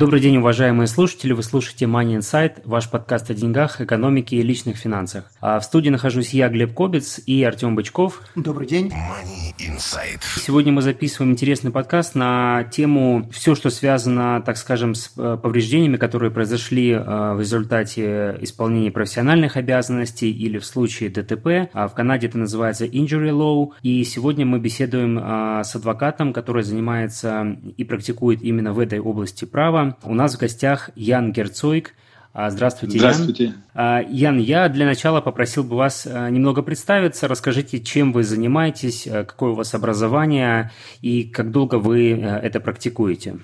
Добрый день, уважаемые слушатели. Вы слушаете Money Insight, ваш подкаст о деньгах, экономике и личных финансах. А в студии нахожусь я, Глеб Кобец и Артем Бычков. Добрый день. Money Insight. Сегодня мы записываем интересный подкаст на тему все, что связано, так скажем, с э, повреждениями, которые произошли э, в результате исполнения профессиональных обязанностей или в случае ДТП. А в Канаде это называется injury law. И сегодня мы беседуем э, с адвокатом, который занимается и практикует именно в этой области права. У нас в гостях Ян Герцойк. А, здравствуйте, Здравствуйте. Ян. А, Ян, я для начала попросил бы вас а, немного представиться. Расскажите, чем вы занимаетесь, какое у вас образование и как долго вы это практикуете.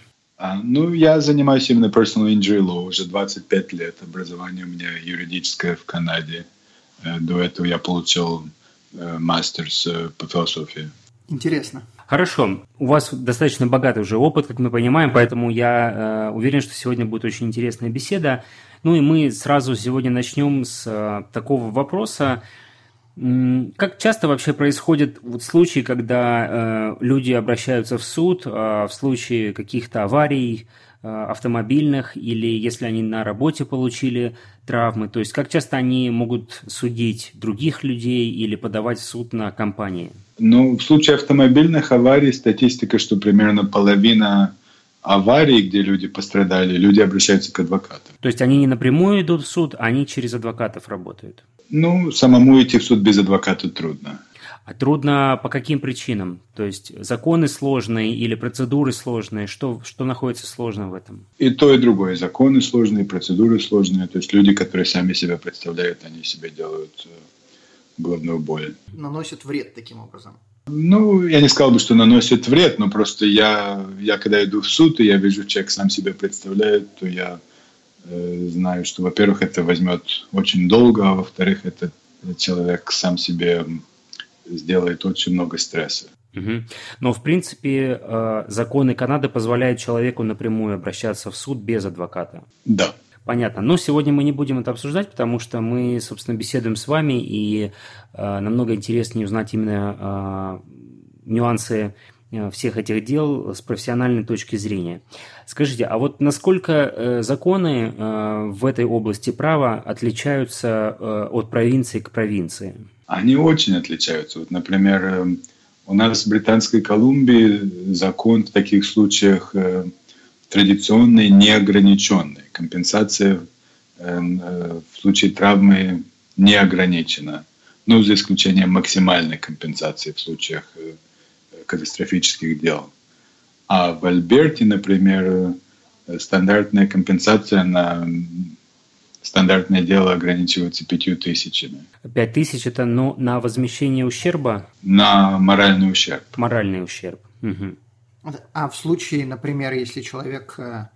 Ну, я занимаюсь именно personal injury law уже 25 лет. Образование у меня юридическое в Канаде. Э, до этого я получил э, мастерс э, по философии. Интересно. Хорошо. У вас достаточно богатый уже опыт, как мы понимаем, поэтому я э, уверен, что сегодня будет очень интересная беседа. Ну и мы сразу сегодня начнем с э, такого вопроса. Как часто вообще происходят вот случаи, когда э, люди обращаются в суд э, в случае каких-то аварий э, автомобильных или если они на работе получили травмы? То есть как часто они могут судить других людей или подавать в суд на компании? Ну, в случае автомобильных аварий статистика, что примерно половина аварий, где люди пострадали, люди обращаются к адвокатам. То есть они не напрямую идут в суд, они через адвокатов работают? Ну, самому идти в суд без адвоката трудно. А трудно по каким причинам? То есть законы сложные или процедуры сложные? Что, что находится сложно в этом? И то, и другое. Законы сложные, процедуры сложные. То есть люди, которые сами себя представляют, они себе делают головную боль. Наносит вред таким образом? Ну, я не сказал бы, что наносит вред, но просто я, я когда иду в суд, и я вижу, человек сам себя представляет, то я э, знаю, что, во-первых, это возьмет очень долго, а во-вторых, этот человек сам себе сделает очень много стресса. Угу. Но, в принципе, э, законы Канады позволяют человеку напрямую обращаться в суд без адвоката. Да. Понятно. Но сегодня мы не будем это обсуждать, потому что мы, собственно, беседуем с вами, и э, намного интереснее узнать именно э, нюансы э, всех этих дел с профессиональной точки зрения. Скажите, а вот насколько э, законы э, в этой области права отличаются от провинции к провинции? Они очень отличаются. Вот, например, у нас в Британской Колумбии закон в таких случаях традиционный, неограниченный. Компенсация эм, э, в случае травмы не ограничена, ну, за исключением максимальной компенсации в случаях э, катастрофических дел. А в Альберте, например, э, стандартная компенсация на стандартное дело ограничивается пятью тысячами. Пять тысяч – это ну, на возмещение ущерба? На моральный ущерб. Моральный ущерб. Угу. А в случае, например, если человек э,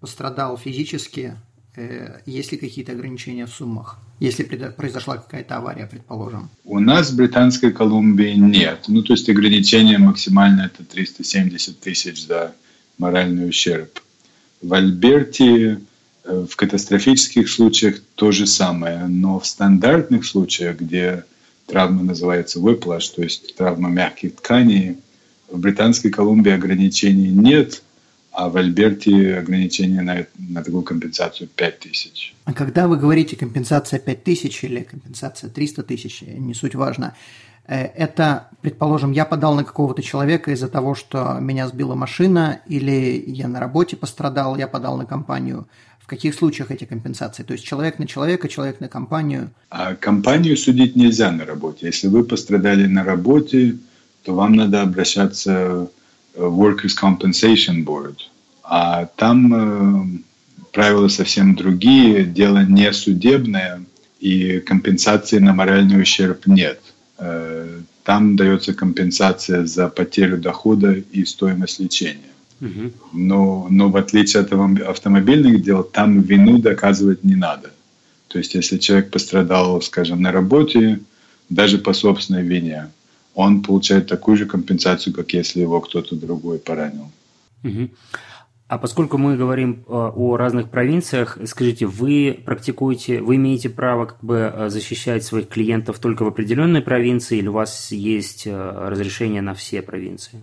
пострадал физически, э, есть ли какие-то ограничения в суммах, если произошла какая-то авария, предположим? У нас в Британской Колумбии нет. Ну, то есть ограничение максимально это 370 тысяч за моральный ущерб. В Альберте э, в катастрофических случаях то же самое, но в стандартных случаях, где травма называется выплаш, то есть травма мягких тканей, в Британской Колумбии ограничений нет, а в Альберте ограничение на, на такую компенсацию 5 тысяч. А когда вы говорите компенсация 5 тысяч или компенсация 300 тысяч, не суть важно, э, это, предположим, я подал на какого-то человека из-за того, что меня сбила машина, или я на работе пострадал, я подал на компанию. В каких случаях эти компенсации? То есть человек на человека, человек на компанию? А компанию судить нельзя на работе. Если вы пострадали на работе, то вам надо обращаться Workers' Compensation Board. А там э, правила совсем другие, дело не судебное, и компенсации на моральный ущерб нет. Э, там дается компенсация за потерю дохода и стоимость лечения. Но, но в отличие от автомобильных дел, там вину доказывать не надо. То есть, если человек пострадал, скажем, на работе, даже по собственной вине, он получает такую же компенсацию, как если его кто-то другой поранил. Угу. А поскольку мы говорим э, о разных провинциях, скажите, вы практикуете, вы имеете право как бы э, защищать своих клиентов только в определенной провинции, или у вас есть э, разрешение на все провинции?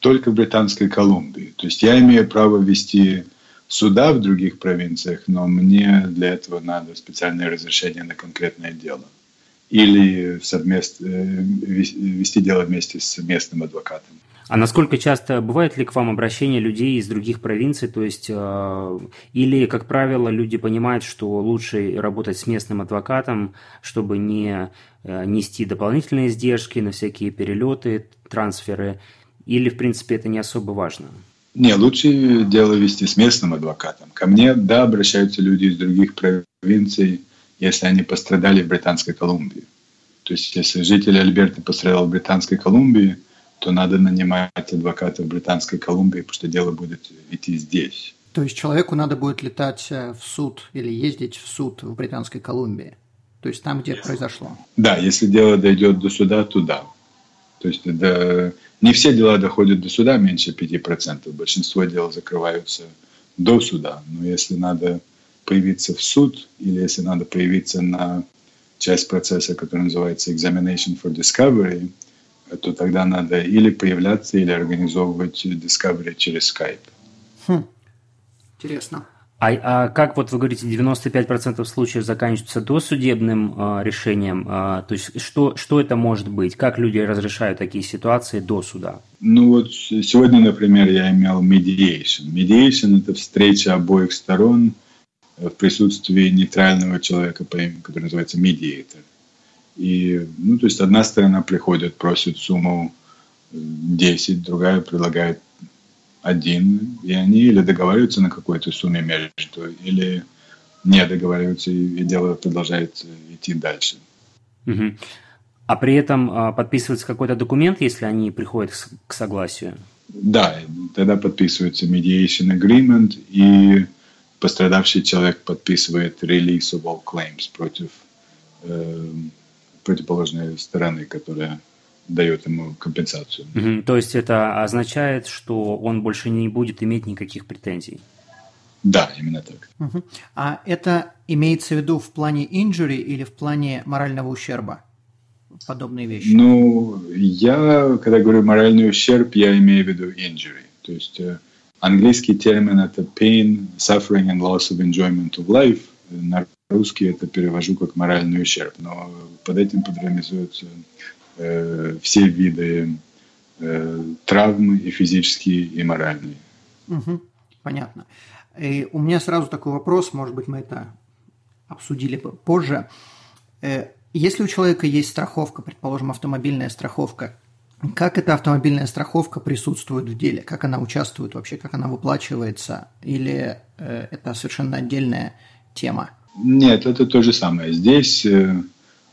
Только в Британской Колумбии. То есть я имею право вести суда в других провинциях, но мне для этого надо специальное разрешение на конкретное дело. Или совмест... вести дело вместе с местным адвокатом. А насколько часто бывает ли к вам обращение людей из других провинций? То есть, э, или, как правило, люди понимают, что лучше работать с местным адвокатом, чтобы не э, нести дополнительные издержки на всякие перелеты, трансферы, или, в принципе, это не особо важно? Не, лучше дело вести с местным адвокатом. Ко мне, да, обращаются люди из других провинций, если они пострадали в Британской Колумбии. То есть, если житель Альберты пострадал в Британской Колумбии – то надо нанимать адвоката в Британской Колумбии, потому что дело будет идти здесь. То есть человеку надо будет летать э, в суд или ездить в суд в Британской Колумбии? То есть там, где это произошло? Да, если дело дойдет до суда, то да. То есть да, не все дела доходят до суда, меньше 5%. Большинство дел закрываются до суда. Но если надо появиться в суд или если надо появиться на часть процесса, который называется Examination for Discovery – то тогда надо или появляться, или организовывать Discovery через Skype. Хм. Интересно. А, а как вот вы говорите, 95% случаев заканчиваются досудебным э, решением? Э, то есть что, что это может быть? Как люди разрешают такие ситуации до суда? Ну вот сегодня, например, я имел mediation. Mediation – это встреча обоих сторон в присутствии нейтрального человека, который называется mediator. И, ну, то есть одна сторона приходит, просит сумму 10, другая предлагает один, и они или договариваются на какой-то сумме между, или не договариваются, и дело продолжает идти дальше. Угу. А при этом а, подписывается какой-то документ, если они приходят к согласию? Да, тогда подписывается mediation agreement, и пострадавший человек подписывает release of all claims против э, противоположной стороны, которая дает ему компенсацию. Угу. То есть это означает, что он больше не будет иметь никаких претензий? Да, именно так. Угу. А это имеется в виду в плане injury или в плане морального ущерба? Подобные вещи. Ну, я, когда говорю моральный ущерб, я имею в виду injury. То есть э, английский термин это pain, suffering and loss of enjoyment of life. На русский это перевожу как моральный ущерб, но под этим подразумеваются э, все виды э, травмы и физические, и моральные. Угу, понятно. И у меня сразу такой вопрос, может быть, мы это обсудили позже. Э, если у человека есть страховка, предположим, автомобильная страховка, как эта автомобильная страховка присутствует в деле? Как она участвует вообще? Как она выплачивается? Или э, это совершенно отдельная тема? Нет, это то же самое. Здесь э,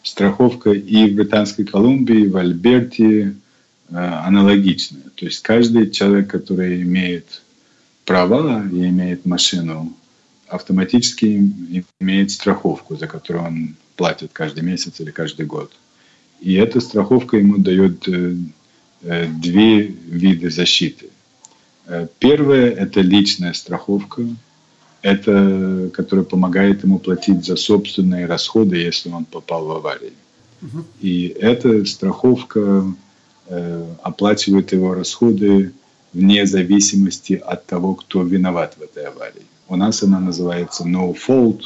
страховка и в Британской Колумбии, и в Альберте э, аналогичная. То есть каждый человек, который имеет права и имеет машину, автоматически имеет страховку, за которую он платит каждый месяц или каждый год. И эта страховка ему дает э, две виды защиты. Первое – это личная страховка – это, которая помогает ему платить за собственные расходы, если он попал в аварию. Угу. И эта страховка э, оплачивает его расходы вне зависимости от того, кто виноват в этой аварии. У нас она называется no fault,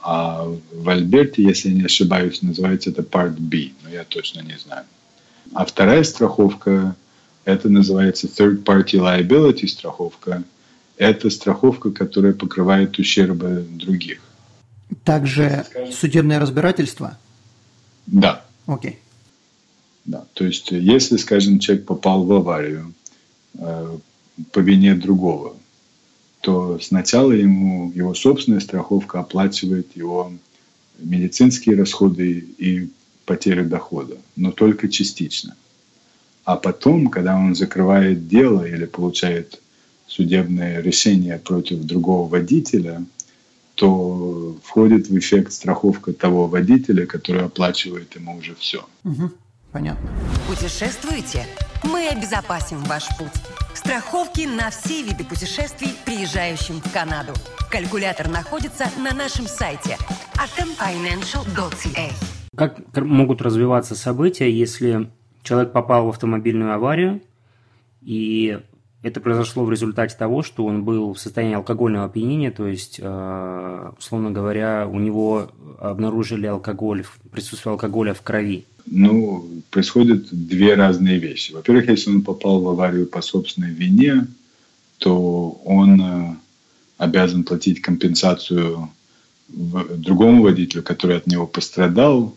а в Альберте, если я не ошибаюсь, называется это Part B, но я точно не знаю. А вторая страховка, это называется Third Party Liability страховка – это страховка, которая покрывает ущербы других. Также судебное разбирательство? Да. Окей. Да, то есть если, скажем, человек попал в аварию э, по вине другого, то сначала ему его собственная страховка оплачивает его медицинские расходы и потерю дохода, но только частично. А потом, когда он закрывает дело или получает судебное решение против другого водителя, то входит в эффект страховка того водителя, который оплачивает ему уже все. Угу. Понятно. Путешествуете? Мы обезопасим ваш путь. Страховки на все виды путешествий, приезжающим в Канаду. Калькулятор находится на нашем сайте atomfinancial.ca. Как могут развиваться события, если человек попал в автомобильную аварию, и это произошло в результате того, что он был в состоянии алкогольного опьянения, то есть, э, условно говоря, у него обнаружили алкоголь, присутствие алкоголя в крови. Ну, происходят две разные вещи. Во-первых, если он попал в аварию по собственной вине, то он э, обязан платить компенсацию другому водителю, который от него пострадал,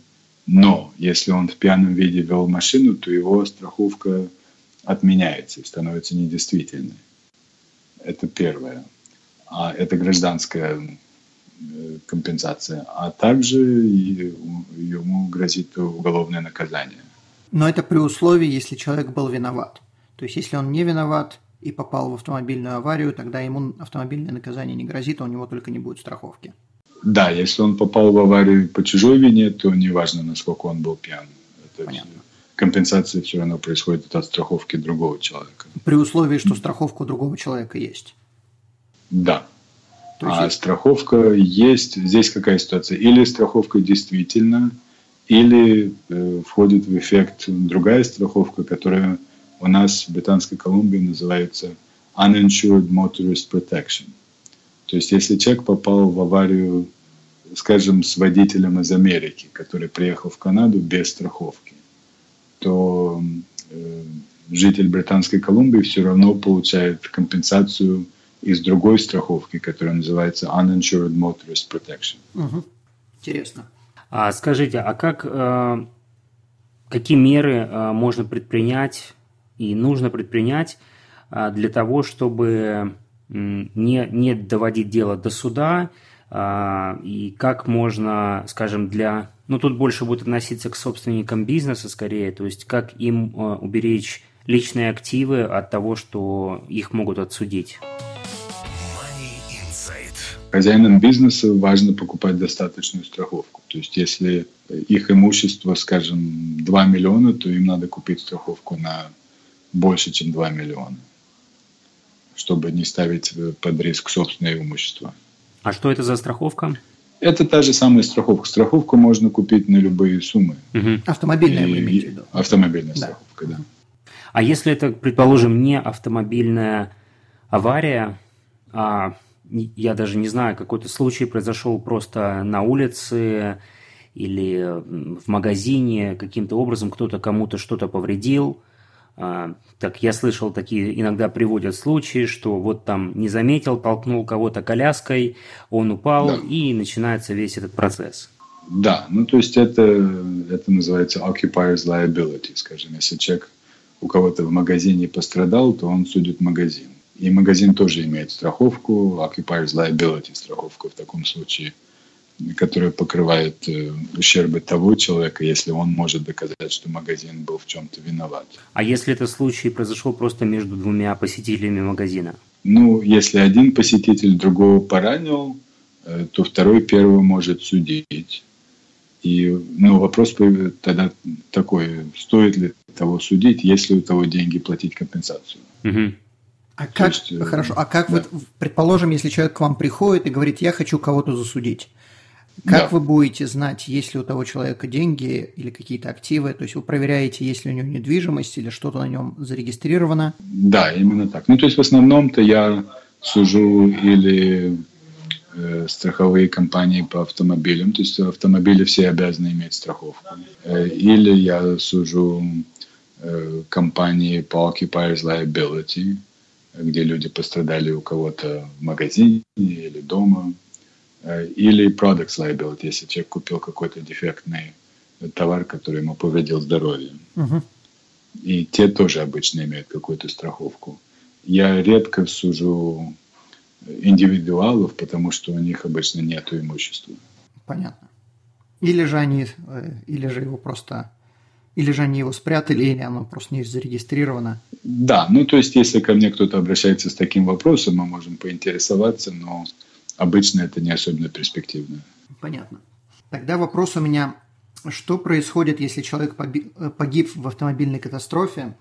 но если он в пьяном виде вел машину, то его страховка отменяется и становится недействительной. Это первое. А это гражданская э, компенсация. А также ему грозит уголовное наказание. Но это при условии, если человек был виноват. То есть, если он не виноват и попал в автомобильную аварию, тогда ему автомобильное наказание не грозит, а у него только не будет страховки. Да, если он попал в аварию по чужой вине, то неважно, насколько он был пьян. Это Понятно. Компенсация все равно происходит от страховки другого человека. При условии, что страховка у другого человека есть. Да. а есть... страховка есть. Здесь какая ситуация? Или страховка действительно, или э, входит в эффект другая страховка, которая у нас в Британской Колумбии называется Uninsured Motorist Protection. То есть, если человек попал в аварию, скажем, с водителем из Америки, который приехал в Канаду без страховки, то э, житель Британской Колумбии все равно получает компенсацию из другой страховки, которая называется Uninsured Motorist Protection. Угу. Интересно. А скажите, а как, э, какие меры э, можно предпринять и нужно предпринять э, для того, чтобы не, не доводить дело до суда, а, и как можно, скажем, для... Ну, тут больше будет относиться к собственникам бизнеса скорее, то есть как им а, уберечь личные активы от того, что их могут отсудить. Хозяинам бизнеса важно покупать достаточную страховку. То есть если их имущество, скажем, 2 миллиона, то им надо купить страховку на больше, чем 2 миллиона чтобы не ставить под риск собственное имущество. А что это за страховка? Это та же самая страховка. Страховку можно купить на любые суммы. Угу. Автомобильная, и, вы имеете в виду? Автомобильная да. страховка, да. А если это, предположим, не автомобильная авария, а я даже не знаю, какой-то случай произошел просто на улице или в магазине, каким-то образом кто-то кому-то что-то повредил, так я слышал, такие иногда приводят случаи, что вот там не заметил, толкнул кого-то коляской, он упал, да. и начинается весь этот процесс. Да, ну то есть это, это называется occupiers liability, скажем. Если человек у кого-то в магазине пострадал, то он судит магазин. И магазин тоже имеет страховку, occupiers liability страховку в таком случае – которая покрывает э, ущербы того человека, если он может доказать, что магазин был в чем-то виноват. А если этот случай произошел просто между двумя посетителями магазина? Ну, если один посетитель другого поранил, э, то второй первого может судить. И ну, вопрос тогда такой, стоит ли того судить, если у того деньги платить компенсацию. Угу. А как, есть, э, хорошо, а как да. вот, предположим, если человек к вам приходит и говорит, я хочу кого-то засудить, как да. вы будете знать, есть ли у того человека деньги или какие-то активы? То есть вы проверяете, есть ли у него недвижимость или что-то на нем зарегистрировано? Да, именно так. Ну, то есть в основном-то я сужу или э, страховые компании по автомобилям, то есть автомобили все обязаны иметь страховку. Э, или я сужу э, компании по occupiers liability, где люди пострадали у кого-то в магазине или дома, или products liability, если человек купил какой-то дефектный товар, который ему повредил здоровье. И те тоже обычно имеют какую-то страховку. Я редко сужу индивидуалов, потому что у них обычно нет имущества. Понятно. Или же они, э, или же его просто Или же они его спрятали, или оно просто не зарегистрировано? Да, ну то есть если ко мне кто-то обращается с таким вопросом, мы можем поинтересоваться, но обычно это не особенно перспективно. Понятно. Тогда вопрос у меня, что происходит, если человек погиб в автомобильной катастрофе?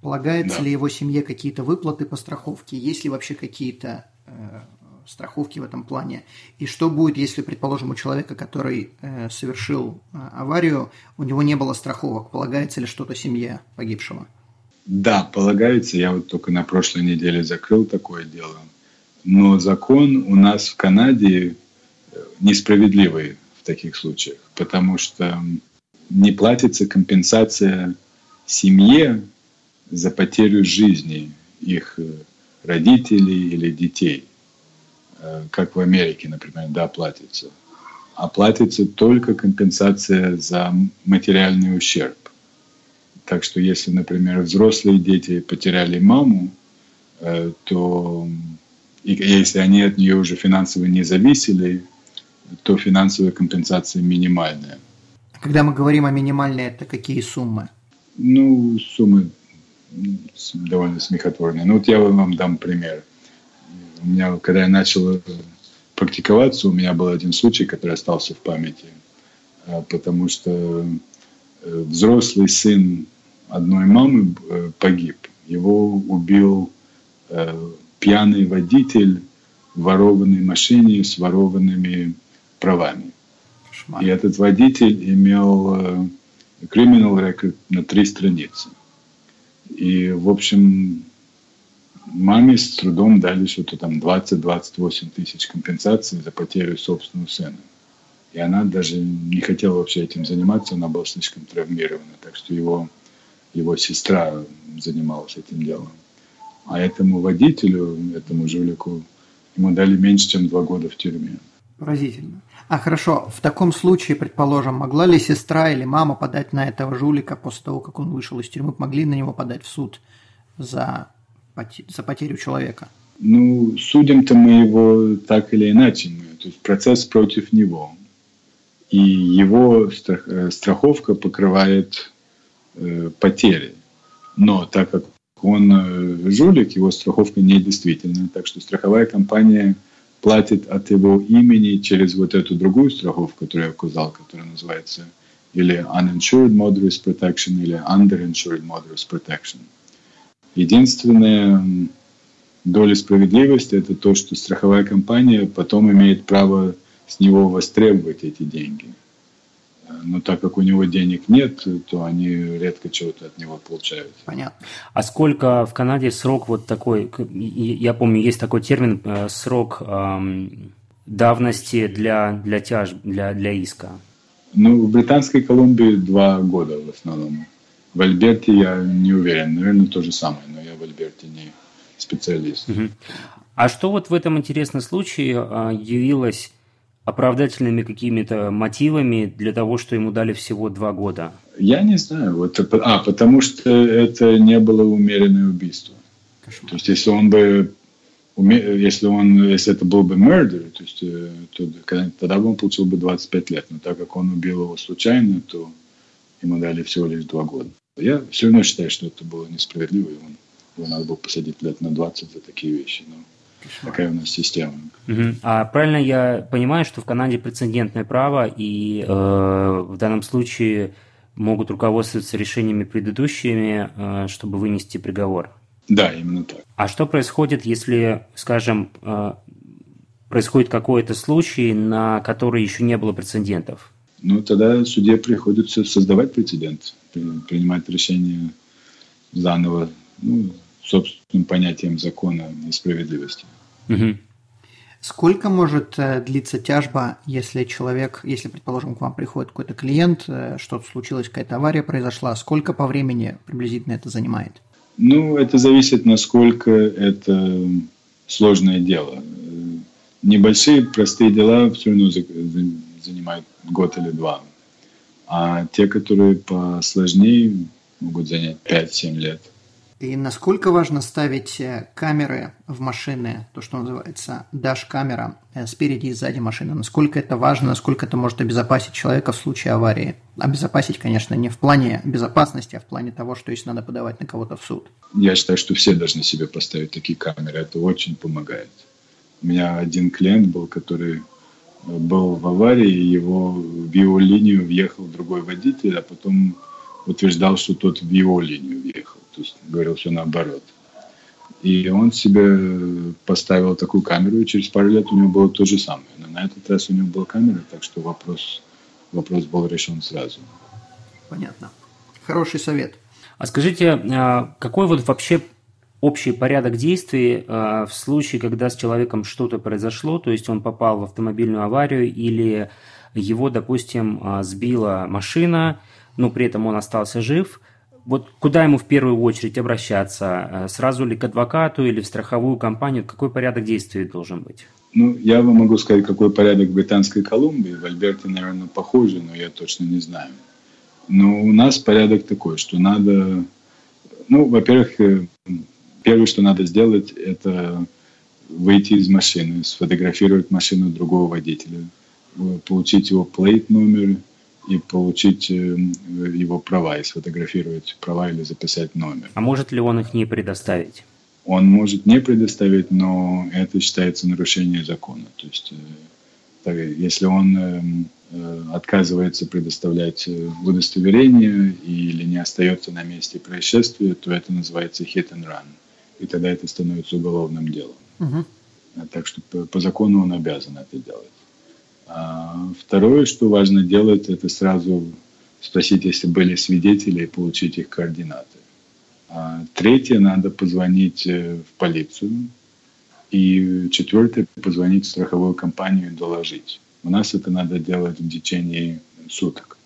Полагается да. ли его семье какие-то выплаты по страховке? Есть ли вообще какие-то э, страховки в этом плане? И что будет, если, предположим, у человека, который э, совершил э, аварию, у него не было страховок? Полагается ли что-то семье погибшего? Да, полагается. Я вот только на прошлой неделе закрыл такое дело. Но закон у нас в Канаде э, несправедливый в таких случаях, потому что не платится компенсация семье за потерю жизни их э, родителей или детей, э, как в Америке, например, да, платится. А платится только компенсация за материальный ущерб. Так что если, например, взрослые дети потеряли маму, то и если они от нее уже финансово не зависели, то финансовая компенсация минимальная. Когда мы говорим о минимальной, это какие суммы? Ну, суммы довольно смехотворные. Ну вот я вам дам пример. У меня, когда я начал практиковаться, у меня был один случай, который остался в памяти, а, потому что э, взрослый сын одной мамы э, погиб. Его убил э, пьяный водитель в ворованной машине с ворованными правами. Шмар. И этот водитель имел криминал рекорд на три страницы. И, в общем, маме с трудом дали что-то там 20-28 тысяч компенсаций за потерю собственного сына. И она даже не хотела вообще этим заниматься, она была слишком травмирована. Так что его, его сестра занималась этим делом. А этому водителю, этому жулику, ему дали меньше, чем два года в тюрьме. Поразительно. А хорошо, в таком случае, предположим, могла ли сестра или мама подать на этого жулика после того, как он вышел из тюрьмы, могли на него подать в суд за, за потерю человека? Ну, судим-то мы его так или иначе. Мы, то есть процесс против него. И его страх, э, страховка покрывает э, потери. Но так как он э, жулик, его страховка недействительна. Так что страховая компания – платит от его имени через вот эту другую страховку, которую я указал, которая называется или Uninsured Motorist Protection, или Underinsured Motorist Protection. Единственная доля справедливости – это то, что страховая компания потом имеет право с него востребовать эти деньги – но так как у него денег нет, то они редко чего-то от него получают. Понятно. А сколько в Канаде срок вот такой, я помню, есть такой термин, э, срок эм, давности для, для тяж, для, для иска? Ну, в Британской Колумбии два года в основном. В Альберте я не уверен, наверное, то же самое, но я в Альберте не специалист. Угу. А что вот в этом интересном случае э, явилось оправдательными какими-то мотивами для того, что ему дали всего два года? Я не знаю. Вот, а, потому что это не было умеренное убийство. Кошмар. То есть, если он бы если он, если это был бы murder, то есть, э, то, тогда бы он получил бы 25 лет. Но так как он убил его случайно, то ему дали всего лишь два года. Я все равно считаю, что это было несправедливо, и он, его надо было посадить лет на 20 за такие вещи. Но Такая у нас система. Угу. А правильно я понимаю, что в Канаде прецедентное право, и э, в данном случае могут руководствоваться решениями предыдущими, э, чтобы вынести приговор? Да, именно так. А что происходит, если, скажем, э, происходит какой-то случай, на который еще не было прецедентов? Ну, тогда суде приходится создавать прецедент, принимать решение заново. Ну, собственным понятием закона и справедливости. Угу. Сколько может э, длиться тяжба, если человек, если, предположим, к вам приходит какой-то клиент, э, что-то случилось, какая-то авария произошла, сколько по времени приблизительно это занимает? Ну, это зависит, насколько это сложное дело. Небольшие, простые дела все равно занимают год или два. А те, которые посложнее, могут занять 5-7 лет. И насколько важно ставить э, камеры в машины, то, что называется даш-камера, э, спереди и сзади машины? Насколько это важно, насколько это может обезопасить человека в случае аварии? Обезопасить, конечно, не в плане безопасности, а в плане того, что если надо подавать на кого-то в суд. Я считаю, что все должны себе поставить такие камеры. Это очень помогает. У меня один клиент был, который э, был в аварии, его в его линию въехал другой водитель, а потом утверждал, что тот в его линию въехал. То есть говорил все наоборот. И он себе поставил такую камеру, и через пару лет у него было то же самое. Но на этот раз у него была камера, так что вопрос, вопрос был решен сразу. Понятно. Хороший совет. А скажите, а, какой вот вообще общий порядок действий а, в случае, когда с человеком что-то произошло, то есть он попал в автомобильную аварию или его, допустим, а, сбила машина, но при этом он остался жив. Вот куда ему в первую очередь обращаться? Э, сразу ли к адвокату или в страховую компанию? Какой порядок действий должен быть? Ну, я вам могу сказать, какой порядок в Британской Колумбии. В Альберте, наверное, похоже, но я точно не знаю. Но у нас порядок такой, что надо... Ну, во-первых, э, первое, что надо сделать, это выйти из машины, сфотографировать машину другого водителя, э, получить его плейт номер, и получить э, его права, и сфотографировать права или записать номер. А может ли он их не предоставить? Он может не предоставить, но это считается нарушением закона. То есть, э, если он э, отказывается предоставлять удостоверение или не остается на месте происшествия, то это называется hit and run. И тогда это становится уголовным делом. Угу. Так что по, по закону он обязан это делать. А второе, что важно делать, это сразу спросить, если были свидетели, и получить их координаты. А третье, надо позвонить э, в полицию. И четвертое, позвонить в страховую компанию и доложить. У нас это надо делать в течение суток.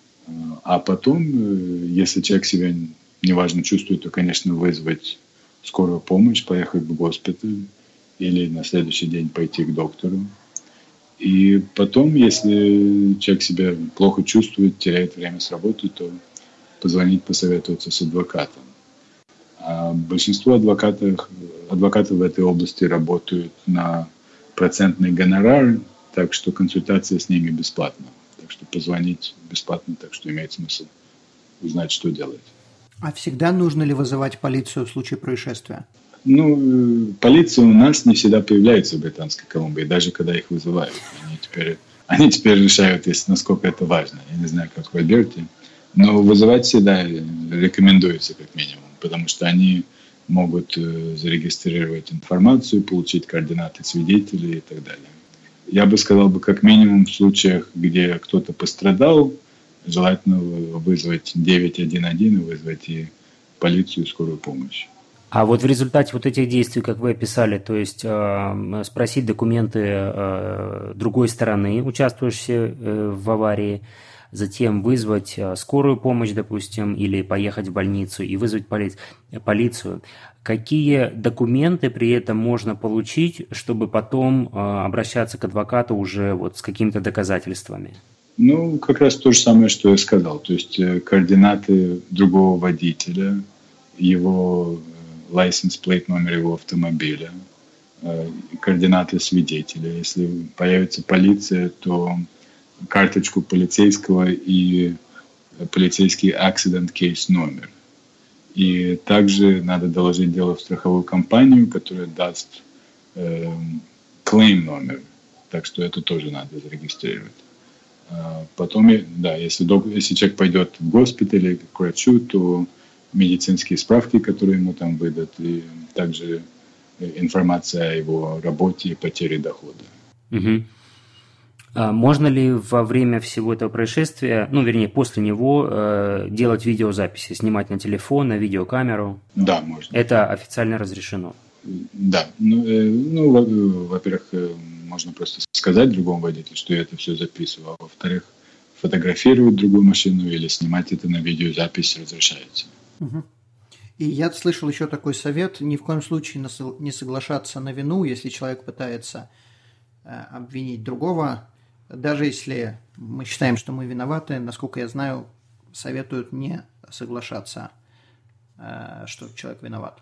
А потом, э, если человек себя неважно чувствует, то, конечно, вызвать скорую помощь, поехать в госпиталь или на следующий день пойти к доктору. И потом, если человек себя плохо чувствует, теряет время с работы, то позвонить, посоветоваться с адвокатом. А большинство адвокатов, адвокатов в этой области работают на процентный гонорар, так что консультация с ними бесплатна. Так что позвонить бесплатно, так что имеет смысл узнать, что делать. А всегда нужно ли вызывать полицию в случае происшествия? Ну, полиция у нас не всегда появляется в Британской Колумбии, даже когда их вызывают. Они теперь, они теперь решают, если, насколько это важно. Я не знаю, как в Альберте. Но вызывать всегда рекомендуется, как минимум, потому что они могут э, зарегистрировать информацию, получить координаты свидетелей и так далее. Я бы сказал, бы как минимум в случаях, где кто-то пострадал, желательно вызвать 911 и вызвать и полицию и скорую помощь. А вот в результате вот этих действий, как вы описали, то есть э, спросить документы э, другой стороны, участвующей э, в аварии, затем вызвать э, скорую помощь, допустим, или поехать в больницу и вызвать поли полицию. Какие документы при этом можно получить, чтобы потом э, обращаться к адвокату уже вот с какими-то доказательствами? Ну, как раз то же самое, что я сказал. То есть э, координаты другого водителя, его license plate номер его автомобиля, э, координаты свидетеля. Если появится полиция, то карточку полицейского и полицейский accident case номер. И также надо доложить дело в страховую компанию, которая даст э, claim номер. Так что это тоже надо зарегистрировать. А потом, да, если, если человек пойдет в госпиталь к врачу, то медицинские справки, которые ему там выдат, и также информация о его работе и потере дохода. Угу. А можно ли во время всего этого происшествия, ну, вернее, после него, э, делать видеозаписи, снимать на телефон, на видеокамеру? Да, можно. Это официально разрешено? Да. Ну, э, ну во-первых, э, можно просто сказать другому водителю, что я это все записываю, а во-вторых, фотографировать другую машину или снимать это на видеозапись разрешается. Угу. И я слышал еще такой совет, ни в коем случае не соглашаться на вину, если человек пытается э, обвинить другого, даже если мы считаем, что мы виноваты, насколько я знаю, советуют не соглашаться. э, что человек виноват?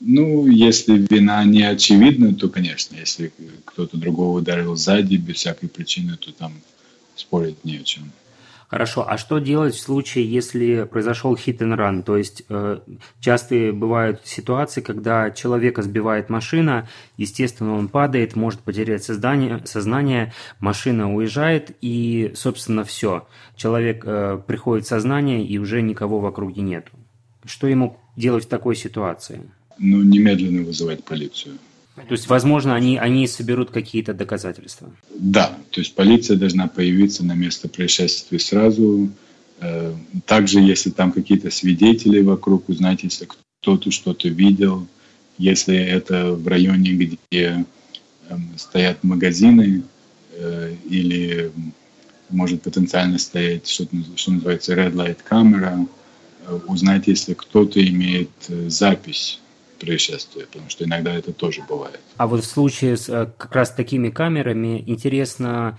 Ну, если вина не очевидна, то, конечно, если кто-то другого ударил сзади без всякой причины, то там спорить не о чем. Хорошо, а что делать в случае, если произошел hit and run? То есть э, часто бывают ситуации, когда человека сбивает машина, естественно, он падает, может потерять сознание, сознание машина уезжает, и, собственно, все. Человек э, приходит в сознание, и уже никого в округе нету. Что ему делать в такой ситуации? Ну, немедленно вызывать полицию. То есть, возможно, они, они соберут какие-то доказательства? Да, то есть полиция должна появиться на место происшествия сразу. Э, также, если там какие-то свидетели вокруг, узнать, если кто-то что-то видел, если это в районе, где эм, стоят магазины э, или может потенциально стоять что, что называется red light камера, э, узнать, если кто-то имеет запись происшествия, потому что иногда это тоже бывает. А вот в случае с э, как раз такими камерами интересно,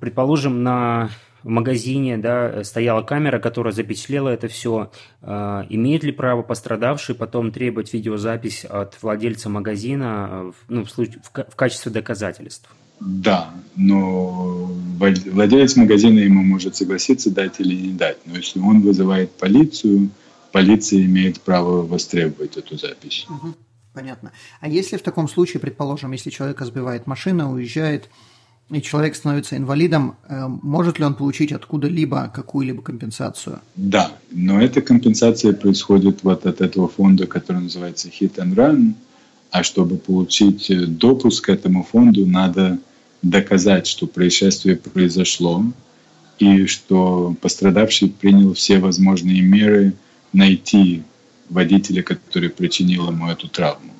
предположим, на в магазине да, стояла камера, которая запечатлела это все. Э, имеет ли право пострадавший потом требовать видеозапись от владельца магазина э, ну, в, случае, в, в качестве доказательств? Да, но владелец магазина ему может согласиться дать или не дать. Но если он вызывает полицию, полиция имеет право востребовать эту запись. Угу, понятно. А если в таком случае, предположим, если человека сбивает машина, уезжает, и человек становится инвалидом, э, может ли он получить откуда-либо какую-либо компенсацию? Да, но эта компенсация происходит вот от этого фонда, который называется Hit and Run, а чтобы получить э, допуск к этому фонду, надо доказать, что происшествие произошло, и что пострадавший принял все возможные меры найти водителя, который причинил ему эту травму.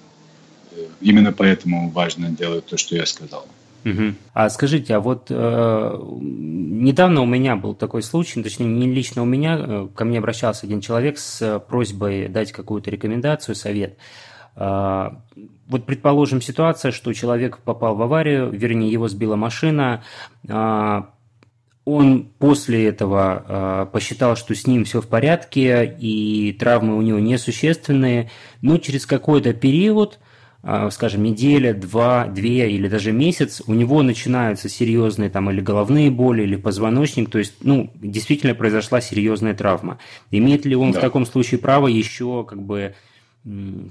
Именно поэтому важно делать то, что я сказал. Угу. А скажите, а вот э, недавно у меня был такой случай, точнее не лично у меня, э, ко мне обращался один человек с просьбой дать какую-то рекомендацию, совет. Э, вот предположим ситуация, что человек попал в аварию, вернее его сбила машина, э, он после этого э, посчитал, что с ним все в порядке и травмы у него несущественные, но через какой-то период, э, скажем, неделя, два, две или даже месяц, у него начинаются серьезные там или головные боли, или позвоночник, то есть, ну, действительно произошла серьезная травма. Имеет ли он да. в таком случае право еще как бы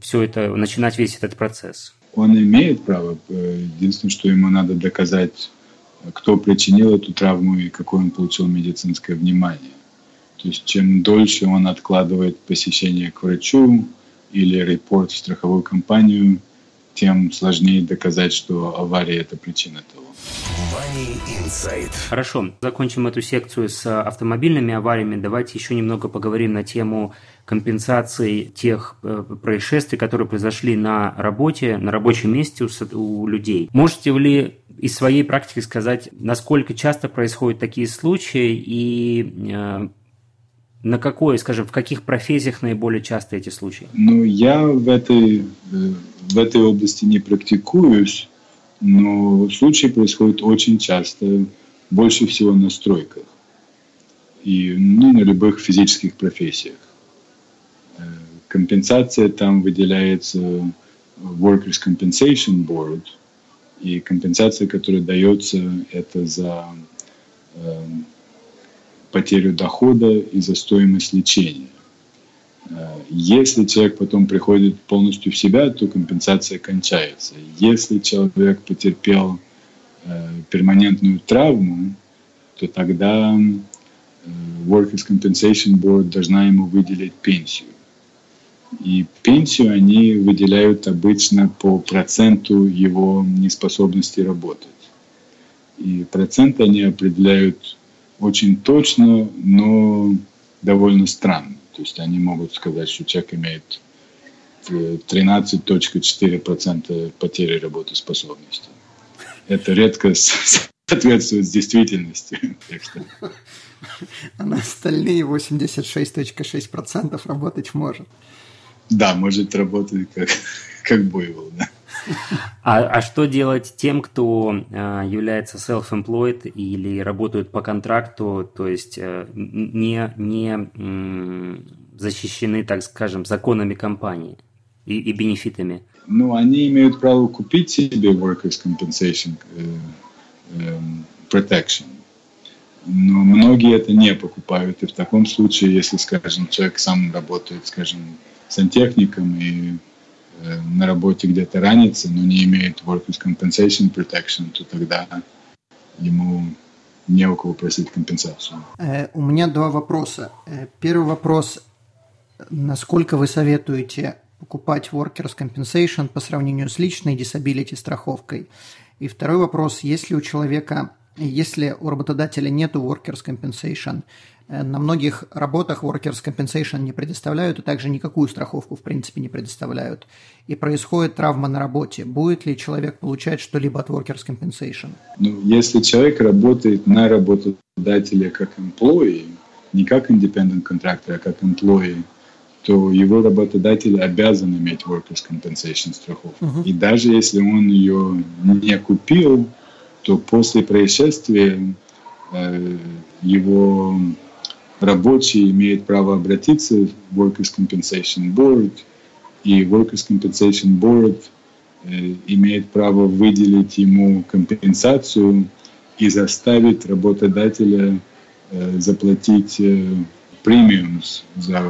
все это, начинать весь этот процесс? Он имеет право. Э, единственное, что ему надо доказать кто причинил эту травму и какое он получил медицинское внимание. То есть чем дольше он откладывает посещение к врачу или репорт в страховую компанию, тем сложнее доказать, что авария – это причина того. Money Insight. Хорошо, закончим эту секцию с автомобильными авариями. Давайте еще немного поговорим на тему компенсации тех э, происшествий, которые произошли на работе, на рабочем месте у, у людей. Можете ли из своей практики сказать, насколько часто происходят такие случаи и э, на какой, скажем, в каких профессиях наиболее часто эти случаи? Ну, я в этой, в этой области не практикуюсь, но случаи происходят очень часто, больше всего на стройках и ну, на любых физических профессиях. Э, компенсация там выделяется Workers' Compensation Board – и компенсация, которая дается, это за э, потерю дохода и за стоимость лечения. Э, если человек потом приходит полностью в себя, то компенсация кончается. Если человек потерпел э, перманентную травму, то тогда э, Workers' Compensation Board должна ему выделить пенсию. И пенсию они выделяют обычно по проценту его неспособности работать. И процент они определяют очень точно, но довольно странно. То есть они могут сказать, что человек имеет 13.4% э, потери работоспособности. Это редко соответствует с действительностью. А на остальные 86.6% работать может. Да, может работать как, как буйвол, да. А, а что делать тем, кто э, является self-employed или работают по контракту, то есть э, не, не защищены, так скажем, законами компании и, и бенефитами? Ну, они имеют право купить себе workers' compensation э, э, protection. Но многие это не покупают. И в таком случае, если, скажем, человек сам работает, скажем, сантехником и э, на работе где-то ранится, но не имеет workers' compensation protection, то тогда ему не у кого просить компенсацию. Э, у меня два вопроса. Э, первый вопрос. Насколько вы советуете покупать Workers Compensation по сравнению с личной disability страховкой? И второй вопрос. Если у человека, если у работодателя нет Workers Compensation, э, на многих работах Workers Compensation не предоставляют, и также никакую страховку в принципе не предоставляют. И происходит травма на работе. Будет ли человек получать что-либо от Workers Compensation? Ну, если человек работает на работодателя как employee, не как independent contractor, а как employee, то его работодатель обязан иметь workers' compensation страховку. Uh-huh. И даже если он ее не купил, то после происшествия э, его рабочий имеет право обратиться в Workers' Compensation Board, и Workers' Compensation Board э, имеет право выделить ему компенсацию и заставить работодателя э, заплатить премиумс за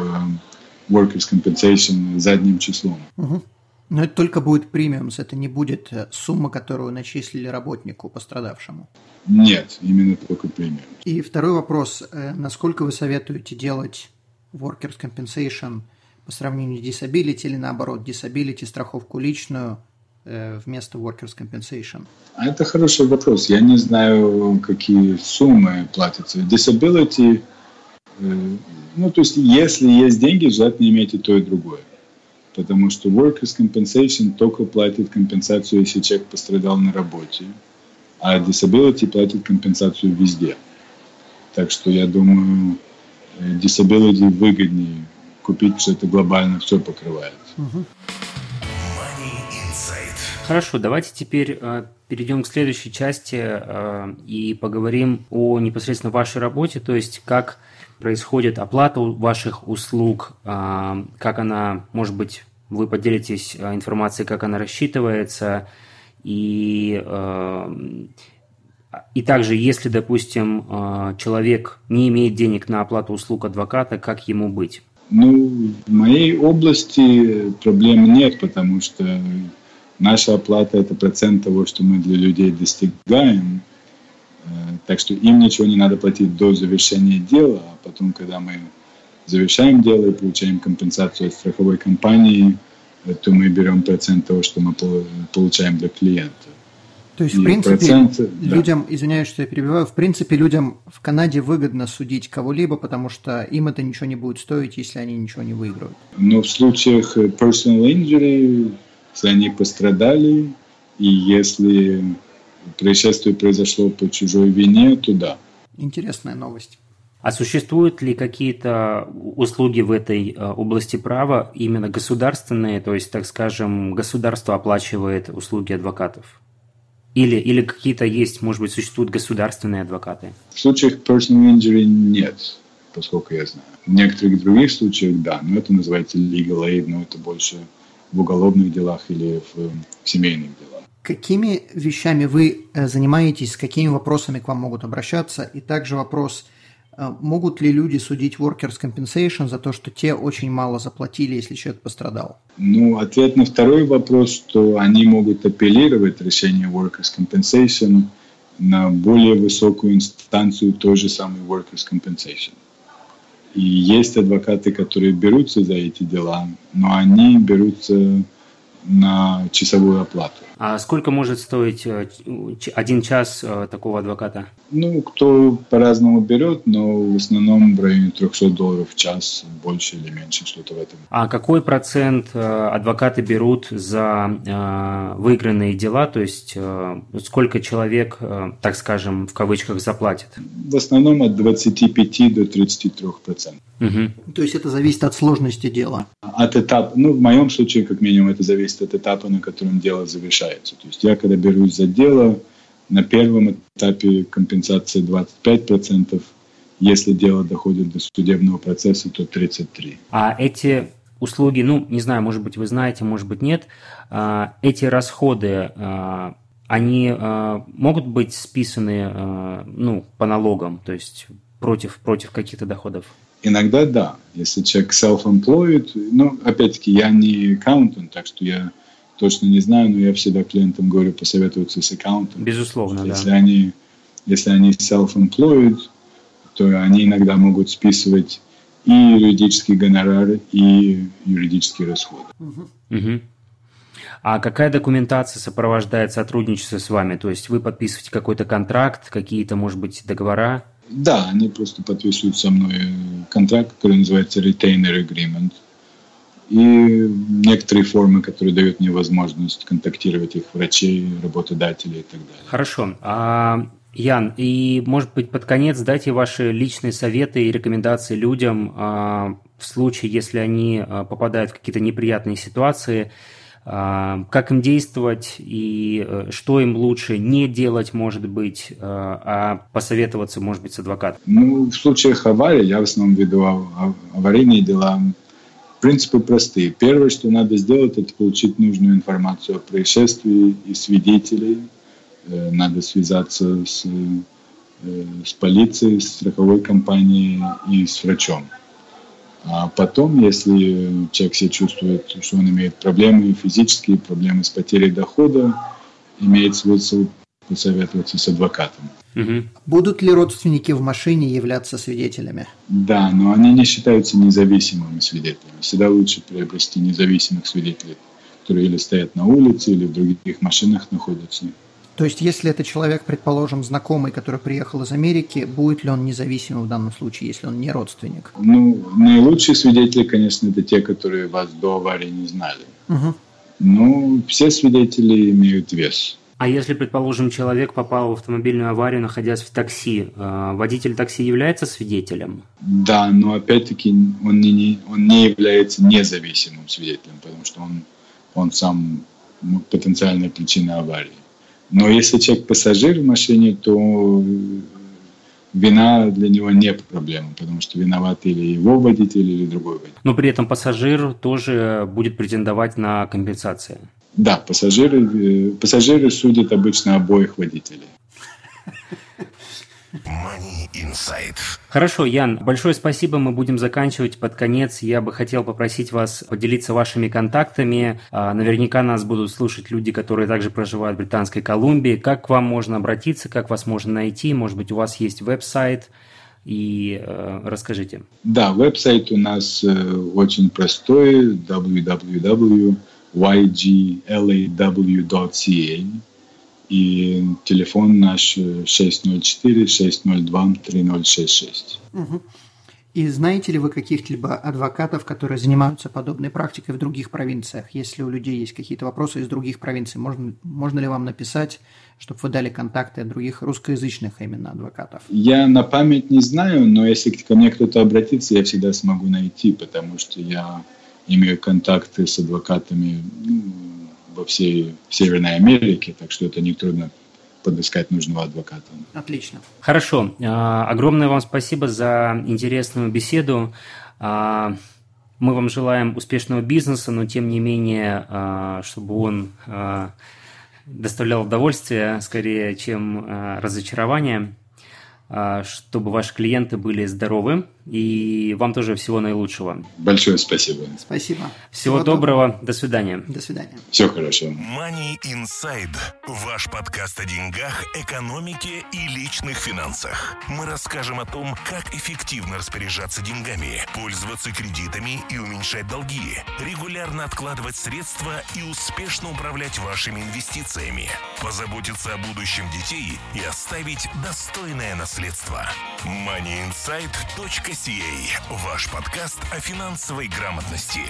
workers' compensation задним числом. Угу. Но это только будет премиумс, это не будет э, сумма, которую начислили работнику пострадавшему. Нет, именно только премиум. И второй вопрос. Э, насколько вы советуете делать workers' compensation по сравнению с disability или наоборот, disability страховку личную э, вместо workers' compensation? А это хороший вопрос. Я не знаю, какие суммы платятся. Disability ну, то есть, если есть деньги, желательно иметь и то, и другое. Потому что workers' compensation только платит компенсацию, если человек пострадал на работе, а disability платит компенсацию везде. Так что я думаю, э, disability выгоднее купить, что это глобально все покрывает. Хорошо, давайте теперь э, перейдем к следующей части э, и поговорим о непосредственно вашей работе, то есть как происходит оплата ваших услуг, а, как она, может быть, вы поделитесь а, информацией, как она рассчитывается, и, а, и также, если, допустим, человек не имеет денег на оплату услуг адвоката, как ему быть? Ну, в моей области проблем нет, потому что наша оплата – это процент того, что мы для людей достигаем – так что им ничего не надо платить до завершения дела, а потом, когда мы завершаем дело и получаем компенсацию от страховой компании, э, то мы берем процент того, что мы получаем для клиента. То есть, и в принципе, процент, людям, да. извиняюсь, что я перебиваю, в принципе, людям в Канаде выгодно судить кого-либо, потому что им это ничего не будет стоить, если они ничего не выиграют. Но в случаях э, personal injury, если они пострадали, и если происшествие произошло по чужой вине, то да. Интересная новость. А существуют ли какие-то услуги в этой э, области права именно государственные, то есть, так скажем, государство оплачивает услуги адвокатов? Или, или какие-то есть, может быть, существуют государственные адвокаты? В случаях personal injury нет, поскольку я знаю. В некоторых других случаях да, но это называется legal aid, но это больше в уголовных делах или в, в семейных делах. Какими вещами вы э, занимаетесь, с какими вопросами к вам могут обращаться? И также вопрос, э, могут ли люди судить workers' compensation за то, что те очень мало заплатили, если человек пострадал? Ну, ответ на второй вопрос, что они могут апеллировать решение workers' compensation на более высокую инстанцию той же самой workers' compensation. И есть адвокаты, которые берутся за эти дела, но они берутся на часовую оплату. А сколько может стоить э, один час э, такого адвоката? Ну, кто по-разному берет, но в основном в районе 300 долларов в час, больше или меньше, что-то в этом. А какой процент э, адвокаты берут за выигранные дела? То есть сколько человек, так скажем, в кавычках заплатит? В основном от 25 до 33 процентов. Угу. То есть это зависит от сложности дела? От этапа, ну, в моем случае, как минимум, это зависит от этапа, на котором дело завершается. То есть я, когда берусь за дело, на первом этапе компенсация 25%, Если дело доходит до судебного процесса, то 33. А эти услуги, ну, не знаю, может быть, вы знаете, может быть, нет, а, эти расходы, а, они а, могут быть списаны, ну, по налогам, то есть против, против каких-то доходов? Иногда да. Если человек self-employed, ну, опять-таки, я не аккаунтант, так что я точно не знаю, но я всегда клиентам говорю посоветоваться с аккаунтом. Безусловно, если да. Они, если они self-employed, то они иногда могут списывать и юридические гонорары, и юридические расходы. Угу. А какая документация сопровождает сотрудничество с вами? То есть вы подписываете какой-то контракт, какие-то, может быть, договора? Да, они просто подписывают со мной контракт, который называется Retainer Agreement. И некоторые формы, которые дают мне возможность контактировать их врачей, работодателей и так далее. Хорошо. А Ян, и, может быть, под конец дайте ваши личные советы и рекомендации людям а, в случае, если они а, попадают в какие-то неприятные ситуации, а, как им действовать и э, что им лучше не делать, может быть, а посоветоваться, может быть, с адвокатом? Ну, в случаях аварии, я в основном веду аварийные дела, принципы простые. Первое, что надо сделать, это получить нужную информацию о происшествии и свидетелей – Э, надо связаться с, э, с полицией, с страховой компанией и с врачом. А потом, если человек себя чувствует, что он имеет проблемы физические, проблемы с потерей дохода, имеет смысл посоветоваться с адвокатом. Угу. Будут ли родственники в машине являться свидетелями? Да, но они не считаются независимыми свидетелями. Всегда лучше приобрести независимых свидетелей, которые или стоят на улице, или в других машинах находятся. То есть, если это человек, предположим, знакомый, который приехал из Америки, будет ли он независимым в данном случае, если он не родственник? Ну, наилучшие свидетели, конечно, это те, которые вас до аварии не знали. Угу. Но все свидетели имеют вес. А если, предположим, человек попал в автомобильную аварию, находясь в такси, э, водитель такси является свидетелем? Да, но опять-таки он не, он не является независимым свидетелем, потому что он, он сам потенциальная причина аварии. Но если человек пассажир в машине, то вина для него не проблема, потому что виноват или его водитель, или другой водитель. Но при этом пассажир тоже будет претендовать на компенсацию. Да, пассажиры, э, пассажиры судят обычно обоих водителей. Money Insight. Хорошо, Ян, большое спасибо. Мы будем заканчивать под конец. Я бы хотел попросить вас поделиться вашими контактами. А, наверняка нас будут слушать люди, которые также проживают в Британской Колумбии. Как к вам можно обратиться, как вас можно найти? Может быть, у вас есть веб-сайт? И э, расскажите. Да, веб-сайт у нас э, очень простой www.yglaw.ca и телефон наш 604-602-3066. Угу. И знаете ли вы каких-либо адвокатов, которые занимаются подобной практикой в других провинциях? Если у людей есть какие-то вопросы из других провинций, можно, можно ли вам написать, чтобы вы дали контакты других русскоязычных именно адвокатов? Я на память не знаю, но если ко мне кто-то обратится, я всегда смогу найти, потому что я имею контакты с адвокатами ну, во всей Северной Америке, так что это не трудно подыскать нужного адвоката. Отлично. Хорошо. А, огромное вам спасибо за интересную беседу. А, мы вам желаем успешного бизнеса, но тем не менее, а, чтобы он доставлял удовольствие скорее, чем разочарование. А, чтобы ваши клиенты были здоровы. И вам тоже всего наилучшего. Большое спасибо. Спасибо. Всего, всего доброго. доброго. До свидания. До свидания. Все хорошо. Money Inside. Ваш подкаст о деньгах, экономике и личных финансах. Мы расскажем о том, как эффективно распоряжаться деньгами, пользоваться кредитами и уменьшать долги, регулярно откладывать средства и успешно управлять вашими инвестициями, позаботиться о будущем детей и оставить достойное наследство наследства. MoneyInsight.ca – ваш подкаст о финансовой грамотности.